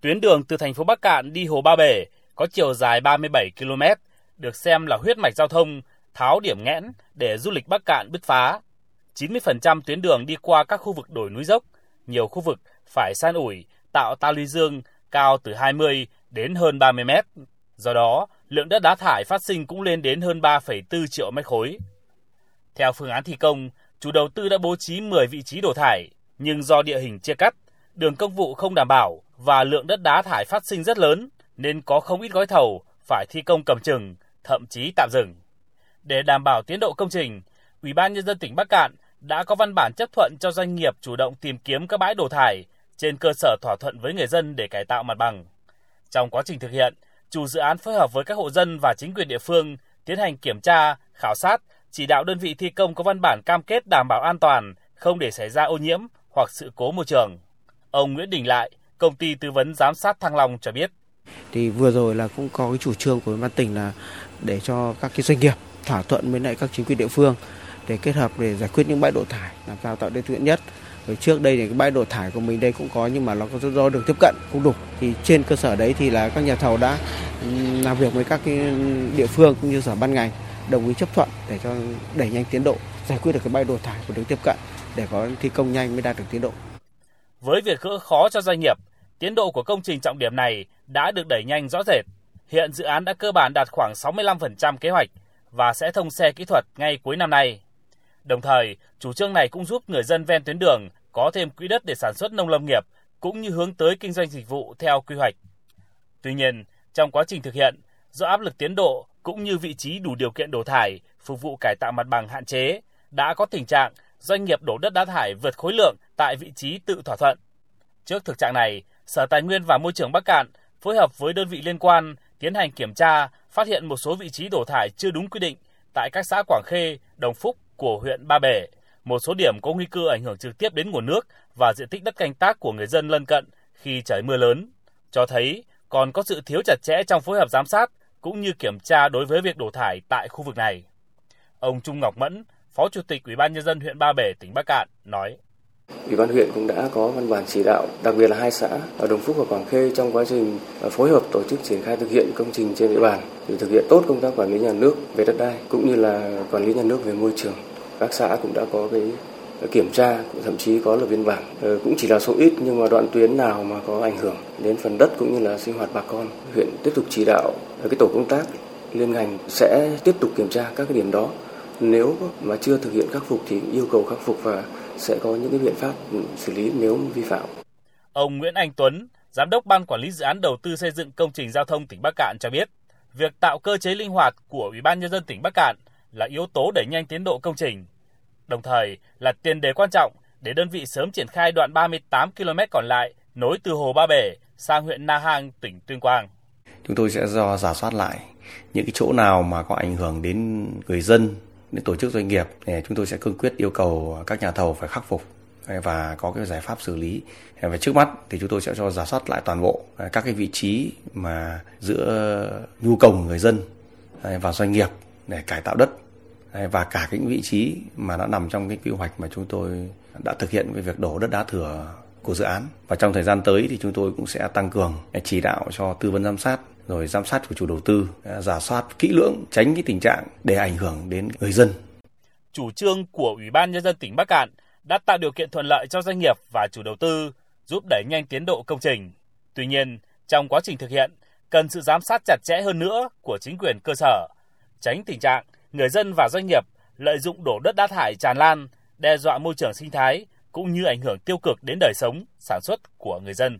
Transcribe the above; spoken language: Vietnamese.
Tuyến đường từ thành phố Bắc Cạn đi Hồ Ba Bể có chiều dài 37 km, được xem là huyết mạch giao thông, tháo điểm nghẽn để du lịch Bắc Cạn bứt phá. 90% tuyến đường đi qua các khu vực đồi núi dốc, nhiều khu vực phải san ủi, tạo ta luy dương cao từ 20 đến hơn 30 mét. Do đó, lượng đất đá thải phát sinh cũng lên đến hơn 3,4 triệu mét khối. Theo phương án thi công, chủ đầu tư đã bố trí 10 vị trí đổ thải, nhưng do địa hình chia cắt, đường công vụ không đảm bảo và lượng đất đá thải phát sinh rất lớn, nên có không ít gói thầu phải thi công cầm chừng, thậm chí tạm dừng. Để đảm bảo tiến độ công trình, Ủy ban nhân dân tỉnh Bắc Cạn đã có văn bản chấp thuận cho doanh nghiệp chủ động tìm kiếm các bãi đổ thải trên cơ sở thỏa thuận với người dân để cải tạo mặt bằng. Trong quá trình thực hiện, chủ dự án phối hợp với các hộ dân và chính quyền địa phương tiến hành kiểm tra, khảo sát, chỉ đạo đơn vị thi công có văn bản cam kết đảm bảo an toàn, không để xảy ra ô nhiễm hoặc sự cố môi trường. Ông Nguyễn Đình Lại, công ty tư vấn giám sát Thăng Long cho biết. Thì vừa rồi là cũng có cái chủ trương của ban tỉnh là để cho các cái doanh nghiệp thỏa thuận với lại các chính quyền địa phương để kết hợp để giải quyết những bãi đổ thải làm sao tạo điều kiện nhất rồi trước đây thì cái bãi đổ thải của mình đây cũng có nhưng mà nó có do đường tiếp cận không đủ thì trên cơ sở đấy thì là các nhà thầu đã làm việc với các cái địa phương cũng như sở ban ngành đồng ý chấp thuận để cho đẩy nhanh tiến độ giải quyết được cái bãi đổ thải của đường tiếp cận để có thi công nhanh mới đạt được tiến độ. Với việc gỡ khó cho doanh nghiệp, tiến độ của công trình trọng điểm này đã được đẩy nhanh rõ rệt. Hiện dự án đã cơ bản đạt khoảng 65% kế hoạch và sẽ thông xe kỹ thuật ngay cuối năm nay. Đồng thời, chủ trương này cũng giúp người dân ven tuyến đường có thêm quỹ đất để sản xuất nông lâm nghiệp cũng như hướng tới kinh doanh dịch vụ theo quy hoạch. Tuy nhiên, trong quá trình thực hiện, do áp lực tiến độ cũng như vị trí đủ điều kiện đổ thải phục vụ cải tạo mặt bằng hạn chế, đã có tình trạng doanh nghiệp đổ đất đá thải vượt khối lượng tại vị trí tự thỏa thuận. Trước thực trạng này, Sở Tài nguyên và Môi trường Bắc Cạn phối hợp với đơn vị liên quan tiến hành kiểm tra, phát hiện một số vị trí đổ thải chưa đúng quy định tại các xã Quảng Khê, Đồng Phúc của huyện Ba Bể. Một số điểm có nguy cơ ảnh hưởng trực tiếp đến nguồn nước và diện tích đất canh tác của người dân lân cận khi trời mưa lớn, cho thấy còn có sự thiếu chặt chẽ trong phối hợp giám sát cũng như kiểm tra đối với việc đổ thải tại khu vực này. Ông Trung Ngọc Mẫn, Phó Chủ tịch Ủy ban nhân dân huyện Ba Bể, tỉnh Bắc Cạn nói: Ủy ban huyện cũng đã có văn bản chỉ đạo, đặc biệt là hai xã ở Đồng Phúc và Quảng Khê trong quá trình à, phối hợp tổ chức triển khai thực hiện công trình trên địa bàn thì thực hiện tốt công tác quản lý nhà nước về đất đai cũng như là quản lý nhà nước về môi trường. Các xã cũng đã có cái à, kiểm tra, thậm chí có là biên bản. Ờ, cũng chỉ là số ít nhưng mà đoạn tuyến nào mà có ảnh hưởng đến phần đất cũng như là sinh hoạt bà con, huyện tiếp tục chỉ đạo à, cái tổ công tác liên ngành sẽ tiếp tục kiểm tra các cái điểm đó. Nếu mà chưa thực hiện khắc phục thì yêu cầu khắc phục và sẽ có những cái biện pháp xử lý nếu vi phạm. Ông Nguyễn Anh Tuấn, Giám đốc Ban Quản lý Dự án Đầu tư xây dựng công trình giao thông tỉnh Bắc Cạn cho biết, việc tạo cơ chế linh hoạt của Ủy ban Nhân dân tỉnh Bắc Cạn là yếu tố đẩy nhanh tiến độ công trình, đồng thời là tiền đề quan trọng để đơn vị sớm triển khai đoạn 38 km còn lại nối từ Hồ Ba Bể sang huyện Na Hàng, tỉnh Tuyên Quang. Chúng tôi sẽ do giả soát lại những cái chỗ nào mà có ảnh hưởng đến người dân đến tổ chức doanh nghiệp thì chúng tôi sẽ cương quyết yêu cầu các nhà thầu phải khắc phục và có cái giải pháp xử lý. Về trước mắt thì chúng tôi sẽ cho giả soát lại toàn bộ các cái vị trí mà giữa nhu cầu của người dân và doanh nghiệp để cải tạo đất và cả những vị trí mà đã nằm trong cái quy hoạch mà chúng tôi đã thực hiện với việc đổ đất đá thừa của dự án. Và trong thời gian tới thì chúng tôi cũng sẽ tăng cường chỉ đạo cho tư vấn giám sát rồi giám sát của chủ đầu tư, à, giả soát kỹ lưỡng tránh cái tình trạng để ảnh hưởng đến người dân. Chủ trương của Ủy ban nhân dân tỉnh Bắc Cạn đã tạo điều kiện thuận lợi cho doanh nghiệp và chủ đầu tư giúp đẩy nhanh tiến độ công trình. Tuy nhiên, trong quá trình thực hiện, cần sự giám sát chặt chẽ hơn nữa của chính quyền cơ sở, tránh tình trạng người dân và doanh nghiệp lợi dụng đổ đất đá thải tràn lan, đe dọa môi trường sinh thái cũng như ảnh hưởng tiêu cực đến đời sống, sản xuất của người dân.